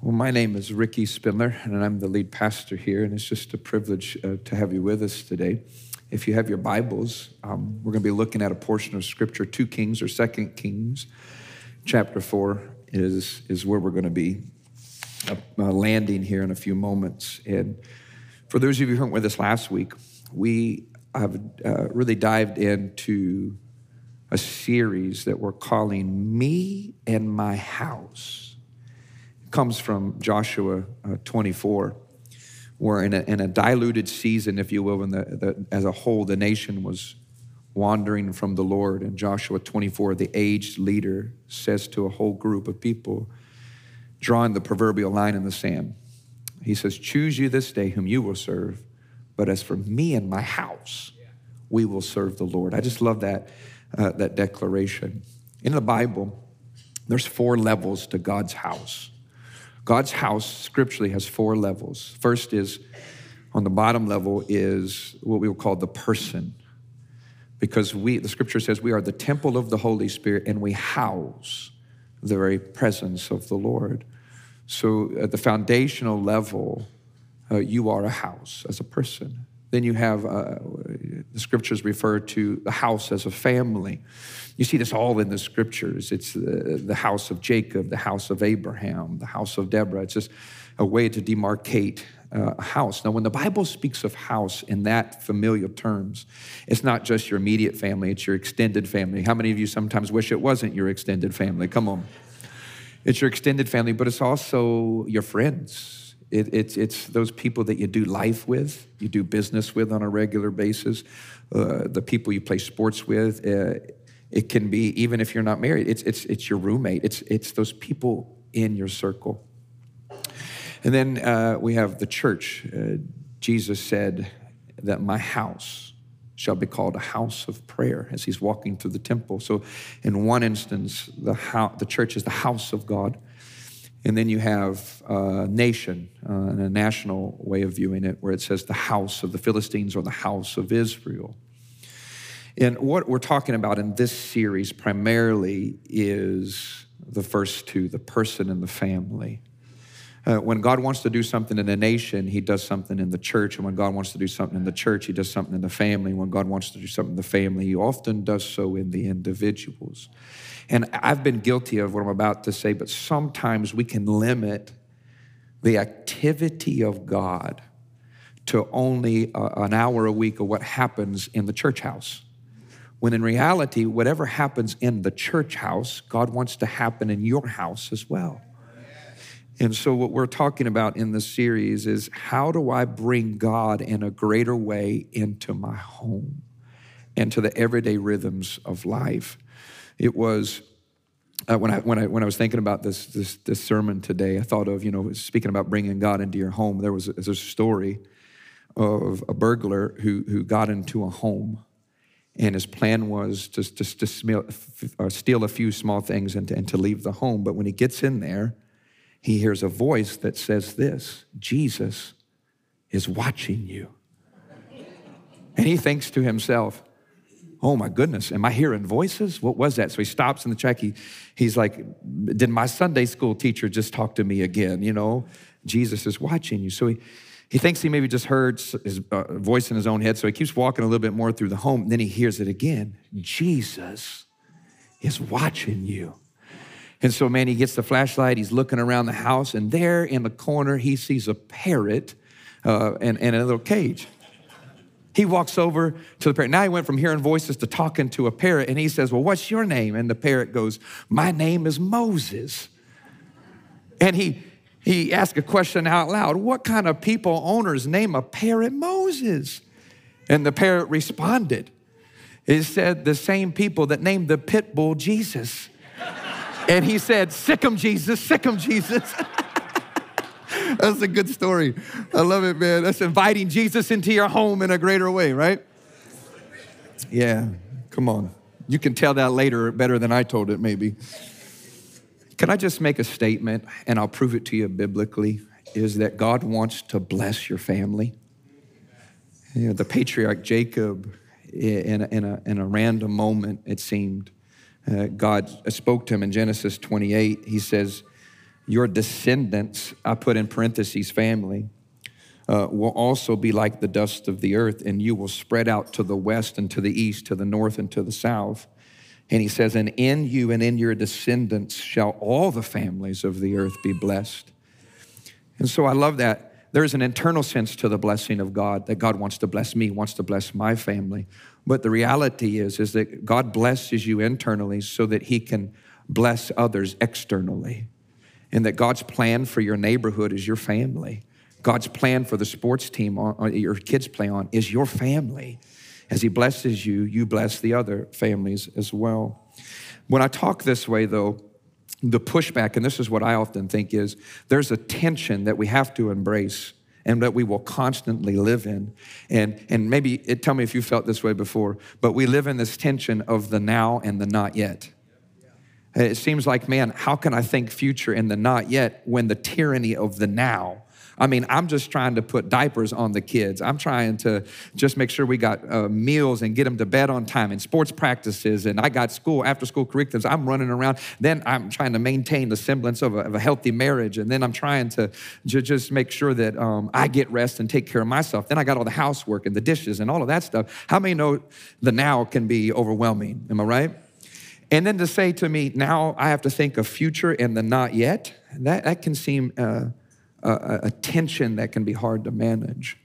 Well, my name is Ricky Spindler, and I'm the lead pastor here, and it's just a privilege uh, to have you with us today. If you have your Bibles, um, we're going to be looking at a portion of Scripture, 2 Kings or 2 Kings, chapter 4 is, is where we're going to be uh, uh, landing here in a few moments. And for those of you who weren't with us last week, we have uh, really dived into a series that we're calling Me and My House comes from Joshua uh, 24, where in a, in a, diluted season, if you will, when the, the, as a whole, the nation was wandering from the Lord. In Joshua 24, the aged leader says to a whole group of people, drawing the proverbial line in the sand, he says, Choose you this day whom you will serve, but as for me and my house, we will serve the Lord. I just love that, uh, that declaration. In the Bible, there's four levels to God's house. God's house scripturally has four levels. First is on the bottom level is what we will call the person. Because we, the scripture says we are the temple of the Holy Spirit and we house the very presence of the Lord. So at the foundational level, uh, you are a house as a person. Then you have uh, the scriptures refer to the house as a family. You see this all in the scriptures. It's the, the house of Jacob, the house of Abraham, the house of Deborah. It's just a way to demarcate uh, a house. Now, when the Bible speaks of house in that familiar terms, it's not just your immediate family, it's your extended family. How many of you sometimes wish it wasn't your extended family? Come on. It's your extended family, but it's also your friends. It, it's, it's those people that you do life with, you do business with on a regular basis, uh, the people you play sports with. Uh, it can be, even if you're not married, it's, it's, it's your roommate, it's, it's those people in your circle. And then uh, we have the church. Uh, Jesus said that my house shall be called a house of prayer as he's walking through the temple. So, in one instance, the, ho- the church is the house of God. And then you have a nation, uh, and a national way of viewing it, where it says the house of the Philistines or the house of Israel. And what we're talking about in this series primarily is the first two the person and the family. Uh, when God wants to do something in a nation, He does something in the church. And when God wants to do something in the church, He does something in the family. When God wants to do something in the family, He often does so in the individuals. And I've been guilty of what I'm about to say, but sometimes we can limit the activity of God to only uh, an hour a week of what happens in the church house. When in reality, whatever happens in the church house, God wants to happen in your house as well. And so, what we're talking about in this series is how do I bring God in a greater way into my home and to the everyday rhythms of life? It was uh, when, I, when, I, when I was thinking about this, this, this sermon today, I thought of, you know, speaking about bringing God into your home, there was a, a story of a burglar who, who got into a home and his plan was just, just to steal, uh, steal a few small things and to, and to leave the home. But when he gets in there, he hears a voice that says this Jesus is watching you. And he thinks to himself, Oh my goodness, am I hearing voices? What was that? So he stops in the track. He, he's like, Did my Sunday school teacher just talk to me again? You know, Jesus is watching you. So he, he thinks he maybe just heard his uh, voice in his own head, so he keeps walking a little bit more through the home. And Then he hears it again Jesus is watching you. And so, man, he gets the flashlight, he's looking around the house, and there in the corner, he sees a parrot uh, and, and a little cage. He walks over to the parrot. Now he went from hearing voices to talking to a parrot, and he says, Well, what's your name? And the parrot goes, My name is Moses. And he he asked a question out loud What kind of people owners name a parrot Moses? And the parrot responded. It said, The same people that named the pit bull Jesus. And he said, Sic him, Jesus, sic him, Jesus. That's a good story. I love it, man. That's inviting Jesus into your home in a greater way, right? Yeah, come on. You can tell that later better than I told it, maybe. Can I just make a statement, and I'll prove it to you biblically, is that God wants to bless your family. You know, the patriarch Jacob, in a, in a, in a random moment, it seemed, uh, God spoke to him in Genesis 28. He says, your descendants, I put in parentheses, family, uh, will also be like the dust of the earth, and you will spread out to the west and to the east, to the north and to the south. And he says, And in you and in your descendants shall all the families of the earth be blessed. And so I love that. There's an internal sense to the blessing of God that God wants to bless me, wants to bless my family. But the reality is, is that God blesses you internally so that he can bless others externally. And that God's plan for your neighborhood is your family. God's plan for the sports team your kids play on is your family. As He blesses you, you bless the other families as well. When I talk this way, though, the pushback, and this is what I often think is there's a tension that we have to embrace and that we will constantly live in. And, and maybe it, tell me if you felt this way before, but we live in this tension of the now and the not yet. Uh, it seems like, man, how can I think future in the not yet when the tyranny of the now I mean, I'm just trying to put diapers on the kids. I'm trying to just make sure we got uh, meals and get them to bed on time and sports practices. And I got school, after school curriculums. I'm running around. Then I'm trying to maintain the semblance of a, of a healthy marriage. And then I'm trying to j- just make sure that um, I get rest and take care of myself. Then I got all the housework and the dishes and all of that stuff. How many know the now can be overwhelming? Am I right? And then to say to me, now I have to think of future and the not yet, that, that can seem uh, a, a tension that can be hard to manage.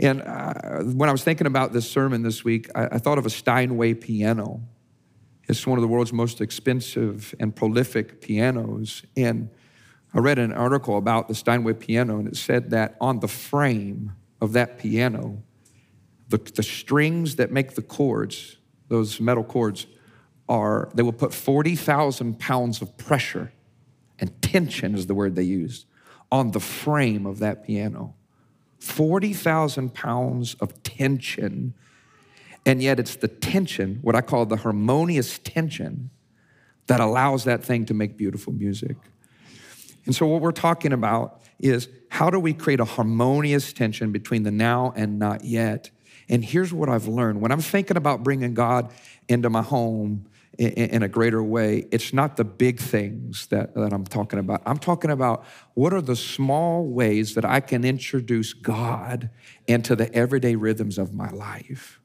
And uh, when I was thinking about this sermon this week, I, I, thought of a Steinway piano. It's one of the world's most expensive and prolific pianos. And I read an article about the Steinway piano, and it said that on the frame of that piano, the, the strings that make the chords, those metal chords, are, they will put 40,000 pounds of pressure, and tension is the word they used, on the frame of that piano. 40,000 pounds of tension. And yet it's the tension, what I call the harmonious tension, that allows that thing to make beautiful music. And so, what we're talking about is how do we create a harmonious tension between the now and not yet? And here's what I've learned when I'm thinking about bringing God into my home in, a greater way, it's not the big things that, that I'm talking about. I'm talking about what are the small ways that I can introduce God into the everyday rhythms of my life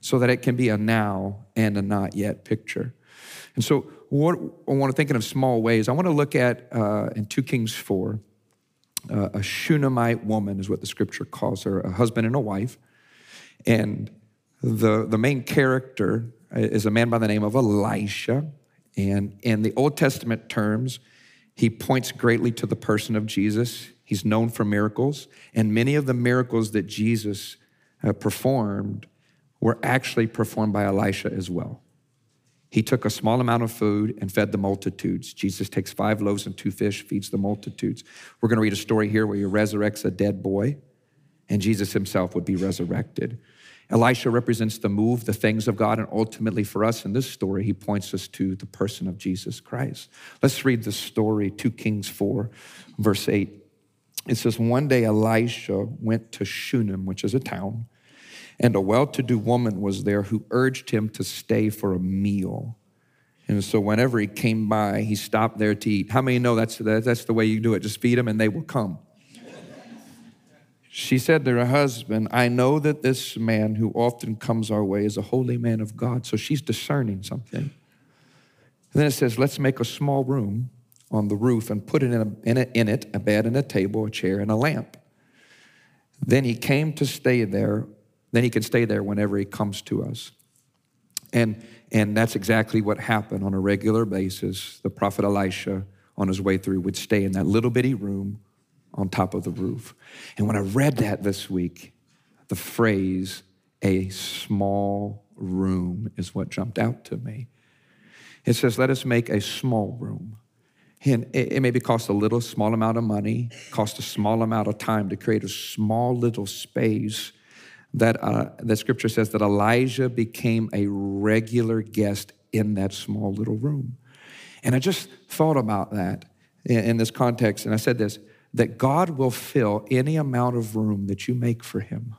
so that it can be a now and a not yet picture. And so, what I want to think of small ways, I want to look at uh, in 2 Kings 4, uh, a Shunammite woman is what the scripture calls her, a husband and a wife. And the, the main character is a man by the name of Elisha. And in the Old Testament terms, he points greatly to the person of Jesus. He's known for miracles, and many of the miracles that Jesus uh, performed were actually performed by Elisha as well. He took a small amount of food and fed the multitudes. Jesus takes five loaves and two fish, feeds the multitudes. We're going to read a story here where he resurrects a dead boy, and Jesus himself would be resurrected. Elisha represents the move, the things of God, and ultimately for us in this story, he points us to the person of Jesus Christ. Let's read the story, 2 Kings 4, verse 8. It says, One day Elisha went to Shunem, which is a town, and a well to do woman was there who urged him to stay for a meal. And so whenever he came by, he stopped there to eat. How many know that's, that's the way you do it? Just feed them and they will come. She said to her husband, I know that this man who often comes our way is a holy man of God. So she's discerning something. And then it says, Let's make a small room on the roof and put it in, a, in, it, in it a bed and a table, a chair, and a lamp. Then he came to stay there. Then he can stay there whenever he comes to us. And, and that's exactly what happened on a regular basis. The prophet Elisha, on his way through, would stay in that little bitty room on top of the roof. And when I read that this week, the phrase, a small room, is what jumped out to me. It says, let us make a small room. And it, maybe cost a little small amount of money, cost a small amount of time to create a small little space that, uh, that scripture says that Elijah became a regular guest in that small little room. And I just thought about that in this context, and I said this that God will fill any amount of room that you make for Him.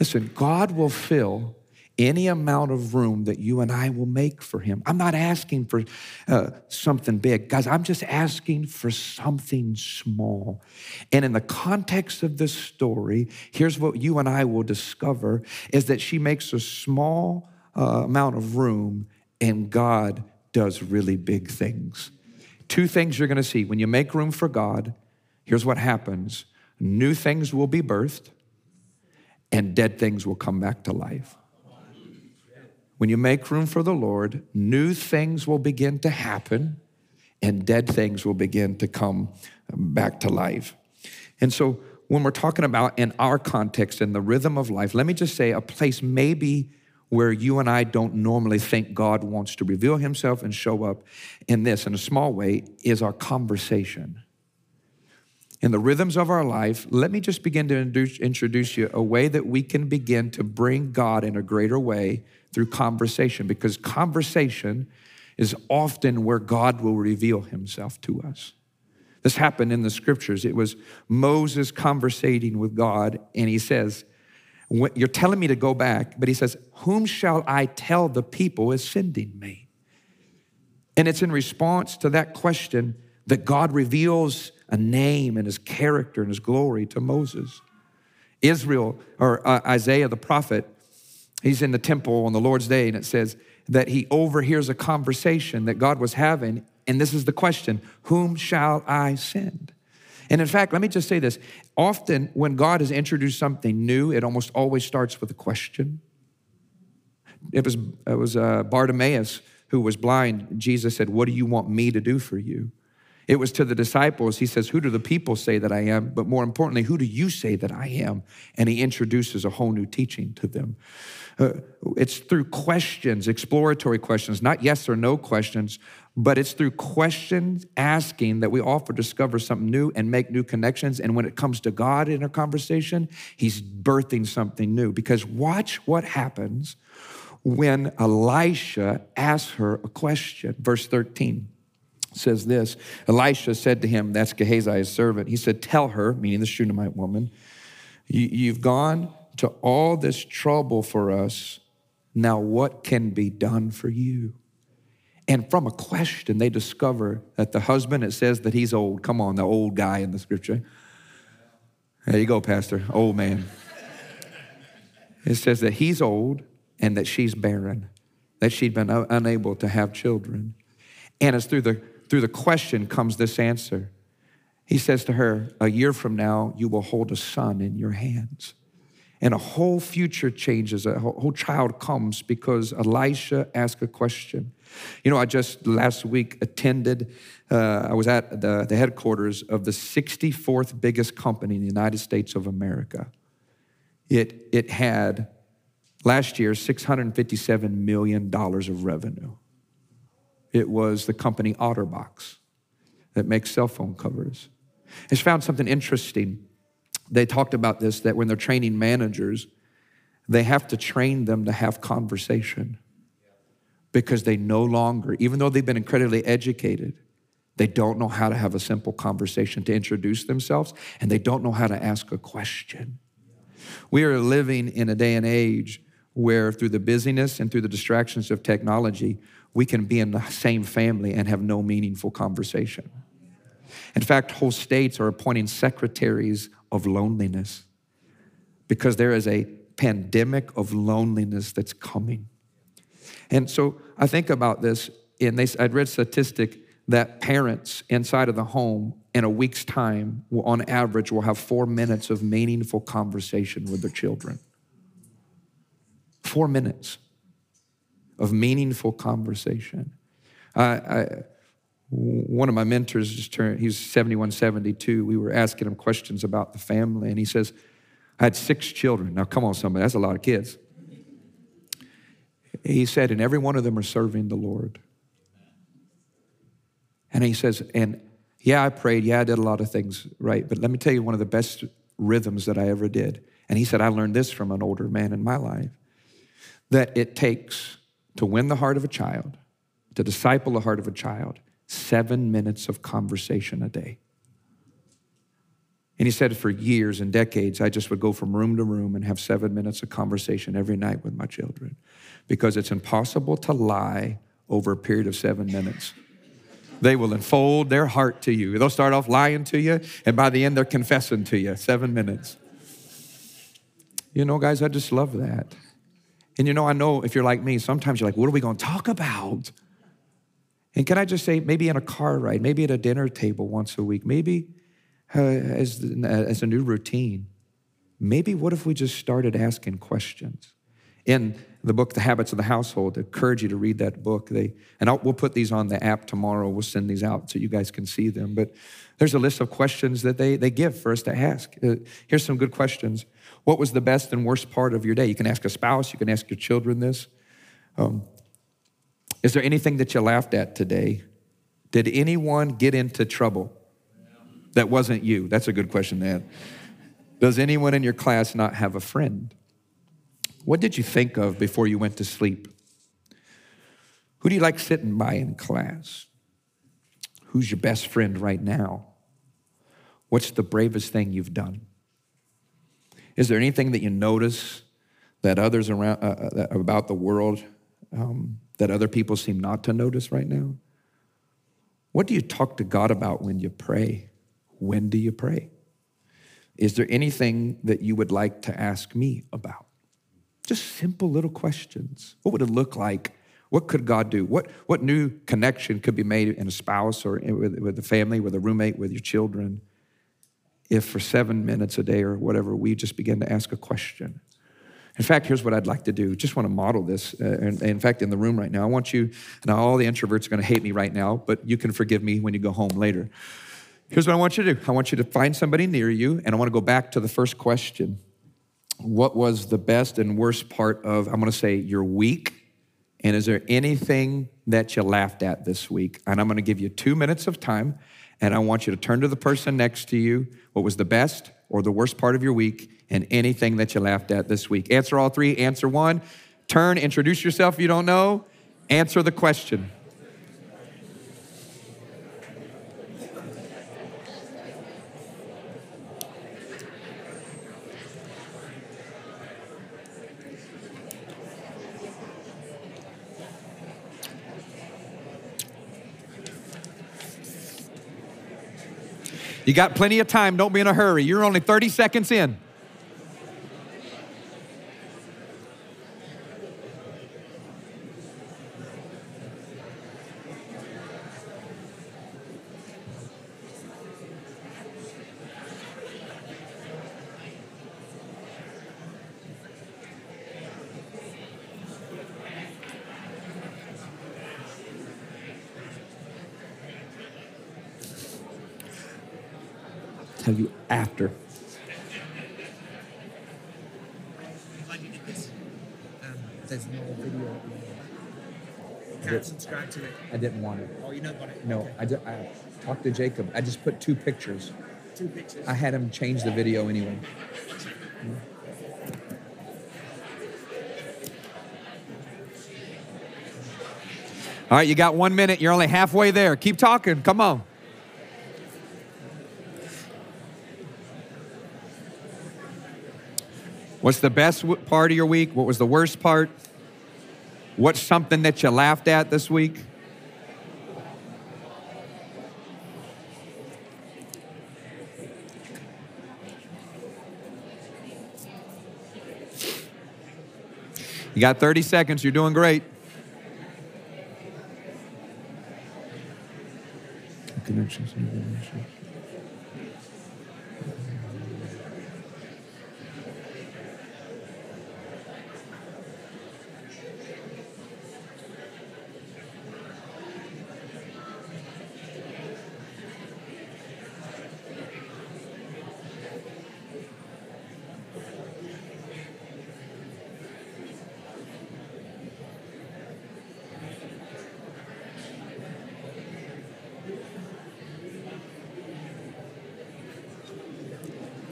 Listen, God will fill any amount of room that you and I will make for him. I'm not asking for uh, something big. Guys, I'm just asking for something small. And in the context of this story, here's what you and I will discover is that she makes a small uh, amount of room and God does really big things. Two things you're going to see. When you make room for God, here's what happens new things will be birthed, and dead things will come back to life. When you make room for the Lord, new things will begin to happen, and dead things will begin to come back to life. And so, when we're talking about in our context, in the rhythm of life, let me just say a place maybe where you and I don't normally think God wants to reveal himself and show up in this in a small way is our conversation. In the rhythms of our life, let me just begin to introduce you a way that we can begin to bring God in a greater way through conversation, because conversation is often where God will reveal himself to us. This happened in the scriptures. It was Moses conversating with God, and he says, you're telling me to go back, but he says, Whom shall I tell the people is sending me? And it's in response to that question that God reveals a name and his character and his glory to Moses. Israel, or uh, Isaiah the prophet, he's in the temple on the Lord's day, and it says that he overhears a conversation that God was having. And this is the question Whom shall I send? And in fact, let me just say this often when God has introduced something new, it almost always starts with a question. It was, it was uh, Bartimaeus who was blind. Jesus said, What do you want me to do for you? It was to the disciples, he says, Who do the people say that I am? But more importantly, who do you say that I am? And he introduces a whole new teaching to them. Uh, it's through questions, exploratory questions, not yes or no questions, but it's through questions asking that we often discover something new and make new connections. And when it comes to God in a conversation, He's birthing something new. Because watch what happens when Elisha asks her a question. Verse 13 says this Elisha said to him, that's Gehazi's servant, he said, Tell her, meaning the Shunammite woman, you've gone to all this trouble for us. Now, what can be done for you? And from a question, they discover that the husband, it says that he's old. Come on, the old guy in the scripture. There you go, Pastor, old man. It says that he's old and that she's barren, that she'd been unable to have children. And it's through the, through the question comes this answer. He says to her, A year from now, you will hold a son in your hands. And a whole future changes, a whole child comes because Elisha asked a question. You know, I just last week attended, uh, I was at the, the headquarters of the 64th biggest company in the United States of America. It, it had last year $657 million of revenue. It was the company Otterbox that makes cell phone covers. It's found something interesting. They talked about this that when they're training managers, they have to train them to have conversation because they no longer, even though they've been incredibly educated, they don't know how to have a simple conversation to introduce themselves, and they don't know how to ask a question. We are living in a day and age where, through the busyness and through the distractions of technology, we can be in the same family and have no meaningful conversation. In fact, whole states are appointing secretaries of loneliness because there is a pandemic of loneliness that's coming. And so I think about this, and they, I'd read statistic that parents inside of the home in a week's time, will, on average, will have four minutes of meaningful conversation with their children. Four minutes of meaningful conversation. I, I, one of my mentors just turned, he's 71, 72. We were asking him questions about the family, and he says, I had six children. Now, come on, somebody, that's a lot of kids. He said, and every one of them are serving the Lord. And he says, and yeah, I prayed. Yeah, I did a lot of things right. But let me tell you one of the best rhythms that I ever did. And he said, I learned this from an older man in my life that it takes to win the heart of a child, to disciple the heart of a child, seven minutes of conversation a day. And he said, for years and decades, I just would go from room to room and have seven minutes of conversation every night with my children because it's impossible to lie over a period of seven minutes. They will unfold their heart to you. They'll start off lying to you, and by the end, they're confessing to you. Seven minutes. You know, guys, I just love that. And you know, I know if you're like me, sometimes you're like, what are we going to talk about? And can I just say, maybe in a car ride, maybe at a dinner table once a week, maybe uh, as, as a new routine, maybe what if we just started asking questions? In the book, The Habits of the Household, I encourage you to read that book. They, and I'll, we'll put these on the app tomorrow. We'll send these out so you guys can see them. But there's a list of questions that they, they give for us to ask. Uh, here's some good questions. What was the best and worst part of your day? You can ask a spouse, you can ask your children this. Um, is there anything that you laughed at today? Did anyone get into trouble that wasn't you? That's a good question to ask. Does anyone in your class not have a friend? What did you think of before you went to sleep? Who do you like sitting by in class? Who's your best friend right now? What's the bravest thing you've done? Is there anything that you notice that others around uh, uh about the world um, that other people seem not to notice right now? What do you talk to God about when you pray? When do you pray? Is there anything that you would like to ask me about? Just simple little questions. What would it look like? What could God do? What, what new connection could be made in a spouse or with, with a family, with a roommate, with your children, if for seven minutes a day or whatever, we just begin to ask a question? In fact, here's what I'd like to do. Just want to model this. Uh, in, in fact, in the room right now, I want you, and all the introverts are going to hate me right now, but you can forgive me when you go home later. Here's what I want you to do I want you to find somebody near you, and I want to go back to the first question. What was the best and worst part of, I'm going to say, your week? And is there anything that you laughed at this week? And I'm going to give you two minutes of time, and I want you to turn to the person next to you. What was the best or the worst part of your week? and anything that you laughed at this week. Answer all three. Answer one. Turn, introduce yourself if you don't know. Answer the question. You got plenty of time. Don't be in a hurry. You're only 30 seconds in. Tell you after. there's no video. Can't subscribe to it. I didn't want it. Oh, you don't want it? No, Okay. I, ju- I talked to Jacob. I just put two pictures. Two pictures. I had him change the video anyway. All right, you got one minute. You're only halfway there. Keep talking. Come on. What's the best part of your week? What was the worst part? What's something that you laughed at this week? You got 30 seconds. You're doing great. Connections.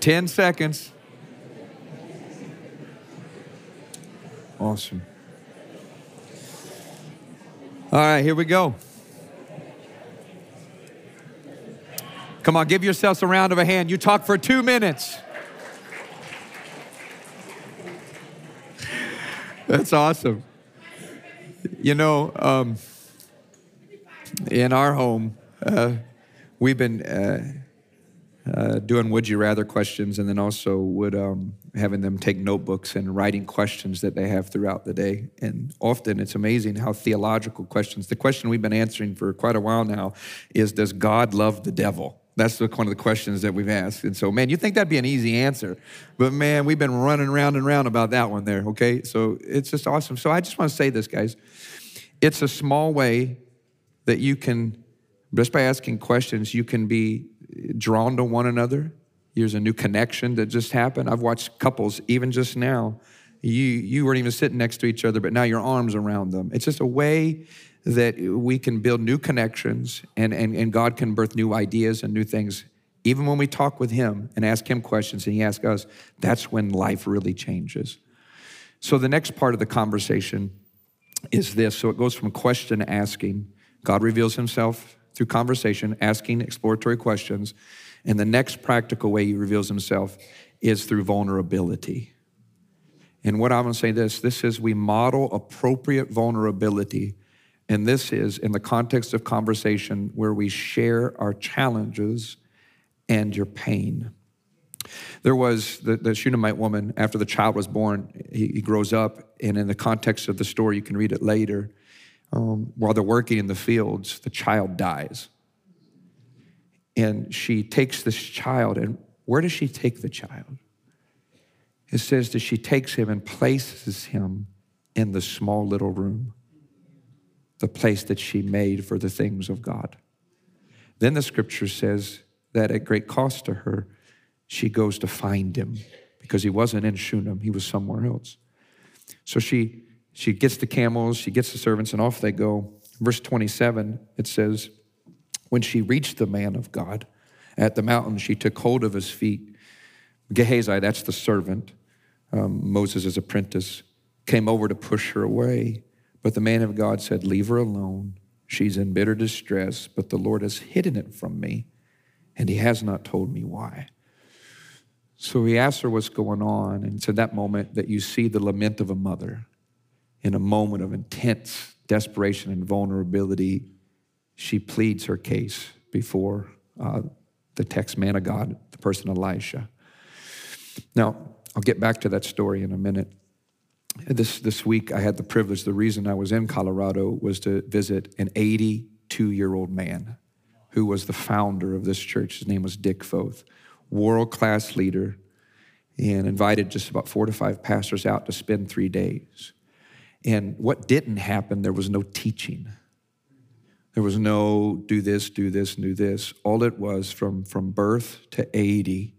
Ten seconds. Awesome. All right, here we go. Come on, give yourselves a round of a hand. You talk for two minutes. That's awesome. You know, um, in our home, uh, we've been uh, uh, doing would you rather questions and then also would um, having them take notebooks and writing questions that they have throughout the day. And often it's amazing how theological questions, the question we've been answering for quite a while now is Does God love the devil? That's the, one of the questions that we've asked. And so, man, you think that'd be an easy answer. But man, we've been running round and round about that one there, okay? So it's just awesome. So I just want to say this, guys. It's a small way that you can, just by asking questions, you can be drawn to one another. There's a new connection that just happened. I've watched couples, even just now, you, you weren't even sitting next to each other, but now your arms around them. It's just a way that we can build new connections and, and, and God can birth new ideas and new things. Even when we talk with Him and ask Him questions and He asks us, that's when life really changes. So the next part of the conversation is this. So it goes from question asking. God reveals Himself through conversation, asking exploratory questions. And the next practical way He reveals Himself is through vulnerability. And what I'm gonna say this this is we model appropriate vulnerability and this is in the context of conversation where we share our challenges and your pain. There was the, the Shunammite woman, after the child was born, he, he, grows up, and in the context of the story, you can read it later. Um, while they're working in the fields, the child dies. And she takes this child, and where does she take the child? It says that she takes him and places him in the small little room the place that she made for the things of God. Then the scripture says that at great cost to her, she goes to find him because he wasn't in Shunem, he was somewhere else. So she, she gets the camels, she gets the servants, and off they go. Verse 27, it says, When she reached the man of God at the mountain, she took hold of his feet. Gehazi, that's the servant, um, Moses' apprentice, came over to push her away. But the man of God said, Leave her alone. She's in bitter distress, but the Lord has hidden it from me, and he has not told me why. So he asked her what's going on, and it's in that moment that you see the lament of a mother. In a moment of intense desperation and vulnerability, she pleads her case before uh, the text man of God, the person Elisha. Now, I'll get back to that story in a minute. This, this week, I had the privilege, the reason I was in Colorado was to visit an 82 year old man who was the founder of this church. His name was Dick Foth, world class leader, and invited just about four to five pastors out to spend three days. And what didn't happen, there was no teaching. There was no do this, do this, do this. All it was from, from birth to 80,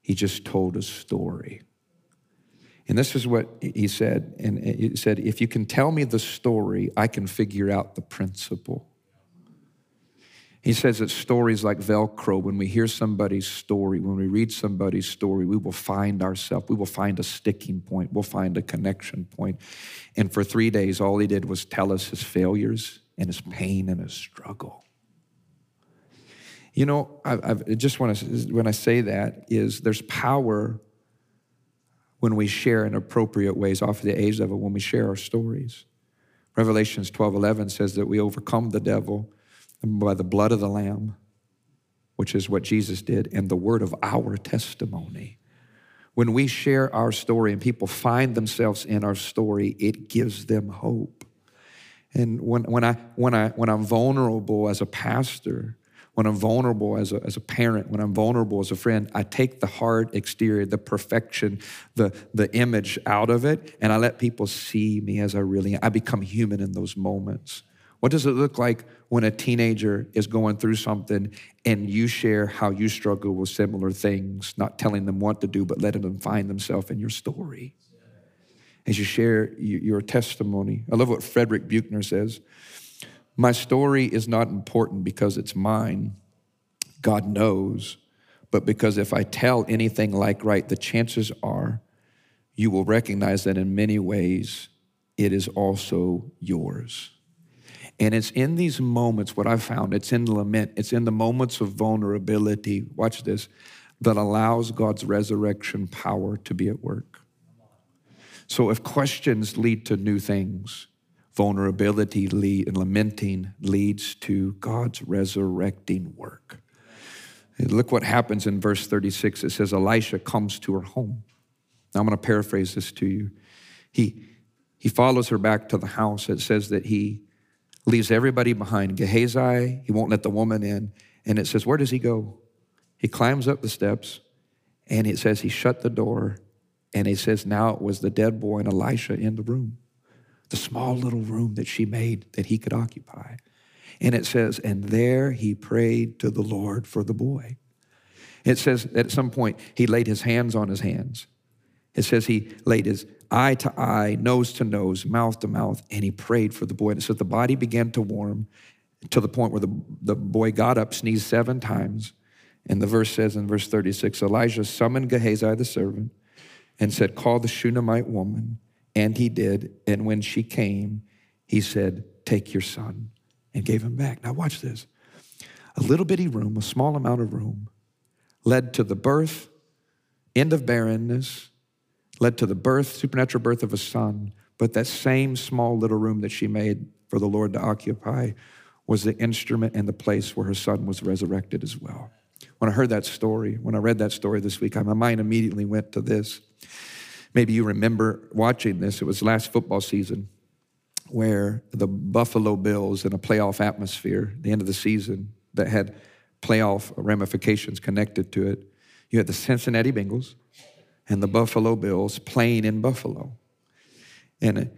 he just told a story. And this is what he said. And he said, If you can tell me the story, I can figure out the principle. He says that stories like Velcro, when we hear somebody's story, when we read somebody's story, we will find ourselves, we will find a sticking point, we'll find a connection point. And for three days, all he did was tell us his failures and his pain and his struggle. You know, I, I just want to, when I say that, is there's power when we share in appropriate ways off of the age level, when we share our stories. Revelations 12 11 says that we overcome the devil by the blood of the Lamb, which is what Jesus did, and the word of our testimony. When we share our story and people find themselves in our story, it gives them hope. And when, when, I, when, I, when I'm vulnerable as a pastor, when I'm vulnerable as a, as a parent, when I'm vulnerable as a friend, I take the hard exterior, the perfection, the, the image out of it, and I let people see me as I really am. I become human in those moments. What does it look like when a teenager is going through something and you share how you struggle with similar things, not telling them what to do, but letting them find themselves in your story? As you share your testimony. I love what Frederick Buechner says. My story is not important because it's mine. God knows. But because if I tell anything like right, the chances are you will recognize that in many ways it is also yours. And it's in these moments, what I found, it's in lament, it's in the moments of vulnerability, watch this, that allows God's resurrection power to be at work. So if questions lead to new things, vulnerability lead, and lamenting leads to God's resurrecting work. Look what happens in verse 36. It says, Elisha comes to her home. Now I'm going to paraphrase this to you. He, he follows her back to the house. It says that he leaves everybody behind. Gehazi, he won't let the woman in. And it says, Where does he go? He climbs up the steps and it says he shut the door. And it says, Now it was the dead boy and Elisha in the room, the small little room that she made that he could occupy. And it says, And there he prayed to the Lord for the boy. It says at some point he laid his hands on his hands. It says he laid his eye to eye, nose to nose, mouth to mouth, and he prayed for the boy. And so the body began to warm to the point where the, the boy got up, sneezed seven times. And the verse says in verse 36 Elijah summoned Gehazi the servant and said, Call the Shunammite woman. And he did. And when she came, he said, Take your son, and gave him back. Now, watch this. A little bitty room, a small amount of room, led to the birth, end of barrenness, led to the birth, supernatural birth of a son. But that same small little room that she made for the Lord to occupy was the instrument and the place where her son was resurrected as well. When I heard that story, when I read that story this week, my mind immediately went to this. Maybe you remember watching this. It was last football season where the Buffalo Bills in a playoff atmosphere, the end of the season, that had playoff ramifications connected to it. You had the Cincinnati Bengals and the Buffalo Bills playing in Buffalo. And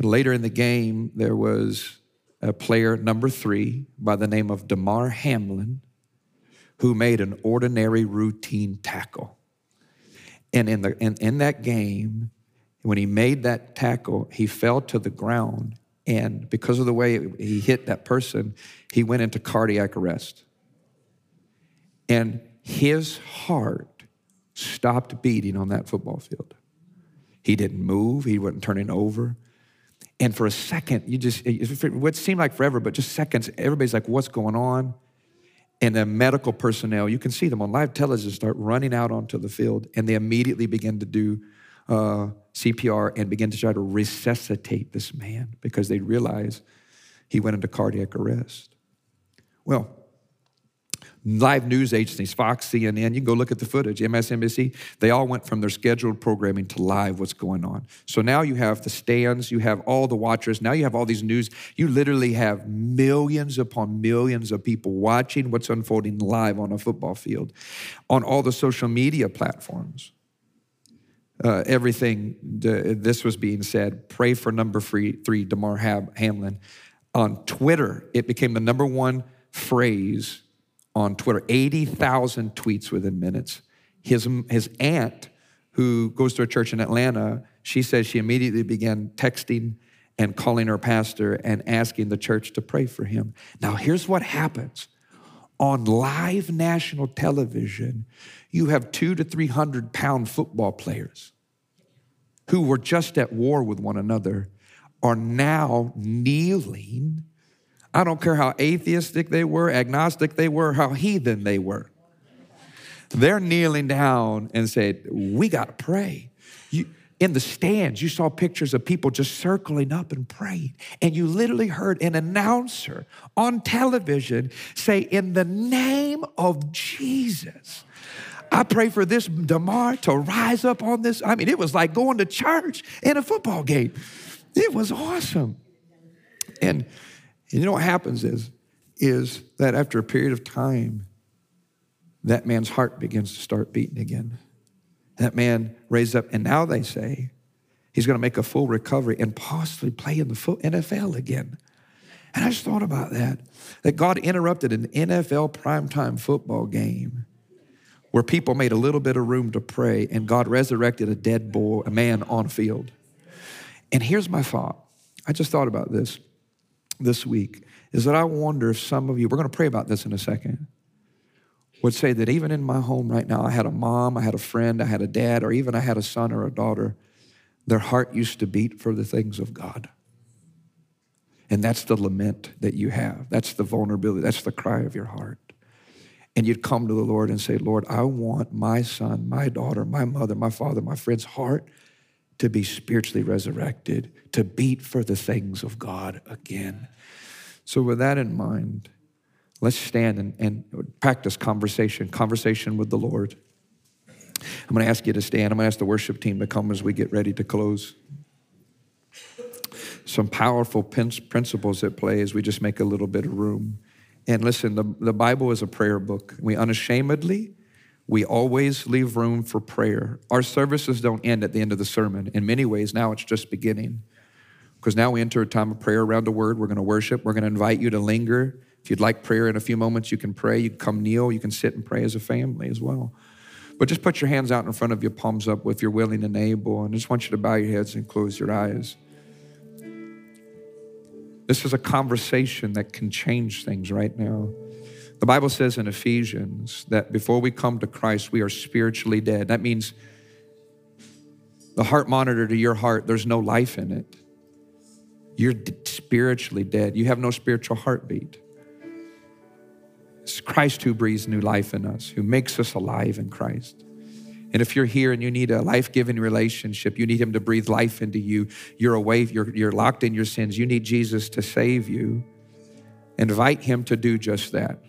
later in the game, there was a player number three by the name of Damar Hamlin who made an ordinary routine tackle. And in, the, in, in that game, when he made that tackle, he fell to the ground. And because of the way he hit that person, he went into cardiac arrest. And his heart stopped beating on that football field. He didn't move, he wasn't turning over. And for a second, you just, it seemed like forever, but just seconds, everybody's like, what's going on? And the medical personnel, you can see them on live television, start running out onto the field, and they immediately begin to do uh, CPR and begin to try to resuscitate this man because they realize he went into cardiac arrest. Well, live news agencies, Fox, CNN, you can go look at the footage, MSNBC, they all went from their scheduled programming to live what's going on. So now you have the stands, you have all the watchers, now you have all these news. You literally have millions upon millions of people watching what's unfolding live on a football field, on all the social media platforms. Uh, everything, this was being said. Pray for number three, three Damar Hamlin. On Twitter, it became the number one phrase on Twitter, 80,000 tweets within minutes. His, his aunt, who goes to a church in Atlanta, she says she immediately began texting and calling her pastor and asking the church to pray for him. Now, here's what happens on live national television, you have two to 300 pound football players who were just at war with one another are now kneeling I don't care how atheistic they were, agnostic they were, how heathen they were. They're kneeling down and said, We got to pray. You, in the stands, you saw pictures of people just circling up and praying. And you literally heard an announcer on television say, In the name of Jesus, I pray for this Damar to rise up on this. I mean, it was like going to church in a football game. It was awesome. And and you know what happens is, is that after a period of time, that man's heart begins to start beating again. That man raised up, and now they say he's going to make a full recovery and possibly play in the NFL again. And I just thought about that, that God interrupted an NFL primetime football game where people made a little bit of room to pray, and God resurrected a dead boy, a man on field. And here's my thought. I just thought about this this week is that I wonder if some of you, we're going to pray about this in a second, would say that even in my home right now, I had a mom, I had a friend, I had a dad, or even I had a son or a daughter, their heart used to beat for the things of God. And that's the lament that you have. That's the vulnerability. That's the cry of your heart. And you'd come to the Lord and say, Lord, I want my son, my daughter, my mother, my father, my friend's heart to be spiritually resurrected, to beat for the things of God again. So, with that in mind, let's stand and, and practice conversation, conversation with the Lord. I'm going to ask you to stand. I'm going to ask the worship team to come as we get ready to close some powerful principles at play as we just make a little bit of room. And listen, the, the Bible is a prayer book. We unashamedly, we always leave room for prayer. Our services don't end at the end of the sermon. In many ways, now it's just beginning. Because now we enter a time of prayer around the word. We're going to worship. We're going to invite you to linger. If you'd like prayer in a few moments, you can pray. You can come kneel. You can sit and pray as a family as well. But just put your hands out in front of you, palms up if you're willing and able. And I just want you to bow your heads and close your eyes. This is a conversation that can change things right now. The Bible says in Ephesians that before we come to Christ, we are spiritually dead. That means the heart monitor to your heart, there's no life in it. You're spiritually dead. You have no spiritual heartbeat. It's Christ who breathes new life in us, who makes us alive in Christ. And if you're here and you need a life giving relationship, you need Him to breathe life into you, you're away, you're, you're locked in your sins, you need Jesus to save you, invite Him to do just that.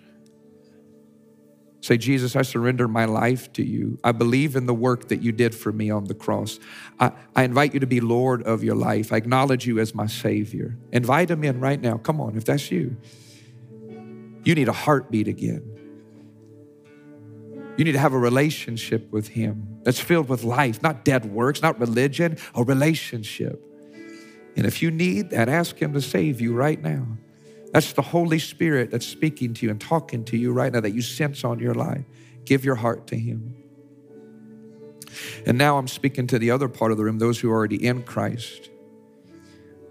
Say, Jesus, I surrender my life to you. I believe in the work that you did for me on the cross. I, I invite you to be Lord of your life. I acknowledge you as my Savior. Invite Him in right now. Come on, if that's you. You need a heartbeat again. You need to have a relationship with Him that's filled with life, not dead works, not religion, a relationship. And if you need that, ask Him to save you right now. That's the Holy Spirit that's speaking to you and talking to you right now that you sense on your life. Give your heart to Him. And now I'm speaking to the other part of the room, those who are already in Christ.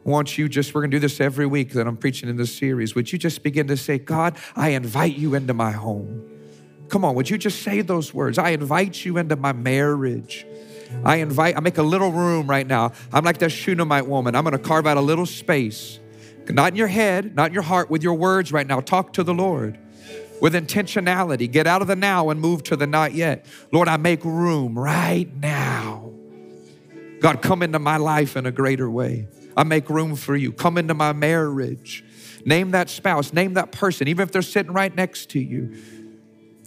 I want you just, we're going to do this every week that I'm preaching in this series. Would you just begin to say, God, I invite you into my home? Come on, would you just say those words? I invite you into my marriage. I invite, I make a little room right now. I'm like that Shunammite woman. I'm going to carve out a little space, not in your head, not in your heart, with your words right now. Talk to the Lord with intentionality. Get out of the now and move to the not yet. Lord, I make room right now. God, come into my life in a greater way. I make room for you. Come into my marriage. Name that spouse, name that person, even if they're sitting right next to you.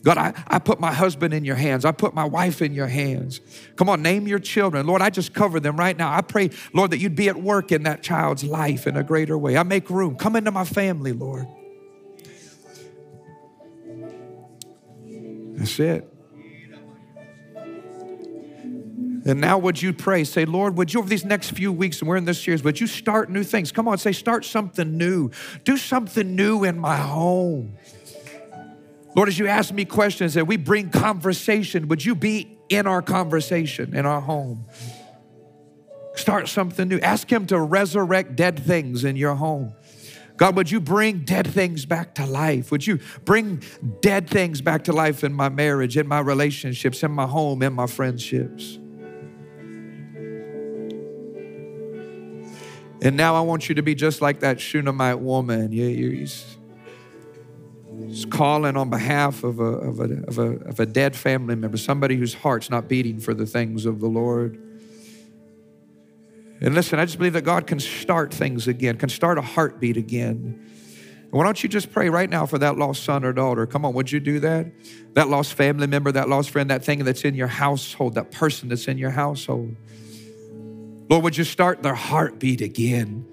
God, I, I put my husband in your hands. I put my wife in your hands. Come on, name your children. Lord, I just cover them right now. I pray, Lord, that you'd be at work in that child's life in a greater way. I make room. Come into my family, Lord. That's it. And now, would you pray? Say, Lord, would you, over these next few weeks, and we're in this series, would you start new things? Come on, say, start something new. Do something new in my home. Lord, as you ask me questions that we bring conversation, would you be in our conversation, in our home? Start something new. Ask Him to resurrect dead things in your home. God, would you bring dead things back to life? Would you bring dead things back to life in my marriage, in my relationships, in my home, in my friendships? And now I want you to be just like that Shunammite woman. You, you, is calling on behalf of a, of, a, of, a, of a dead family member, somebody whose heart's not beating for the things of the Lord. And listen, I just believe that God can start things again, can start a heartbeat again. Why don't you just pray right now for that lost son or daughter? Come on, would you do that? That lost family member, that lost friend, that thing that's in your household, that person that's in your household. Lord, would you start their heartbeat again?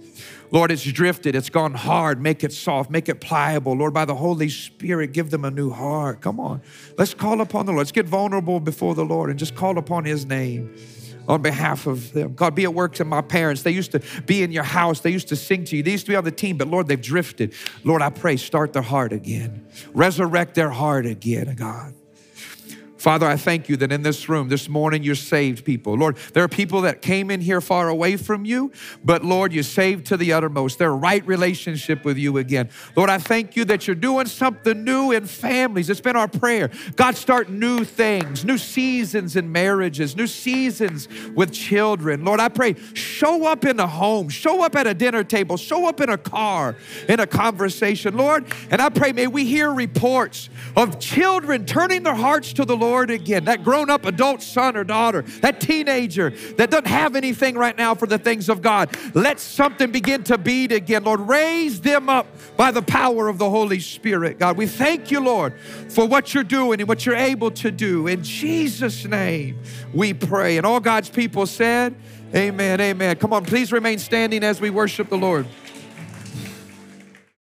Lord, it's drifted, it's gone hard. Make it soft, make it pliable. Lord, by the Holy Spirit, give them a new heart. Come on. Let's call upon the Lord. Let's get vulnerable before the Lord and just call upon His name on behalf of them. God, be at work to my parents. They used to be in your house, they used to sing to you, they used to be on the team, but Lord, they've drifted. Lord, I pray, start their heart again, resurrect their heart again, God. Father, I thank you that in this room this morning you saved people. Lord, there are people that came in here far away from you, but Lord, you saved to the uttermost their right relationship with you again. Lord, I thank you that you're doing something new in families. It's been our prayer. God, start new things, new seasons in marriages, new seasons with children. Lord, I pray, show up in a home, show up at a dinner table, show up in a car, in a conversation, Lord. And I pray, may we hear reports of children turning their hearts to the Lord Lord again. That grown up adult son or daughter, that teenager that doesn't have anything right now for the things of God. Let something begin to beat again. Lord, raise them up by the power of the Holy Spirit. God, we thank you, Lord, for what you're doing and what you're able to do. In Jesus' name, we pray. And all God's people said, Amen, amen. Come on, please remain standing as we worship the Lord.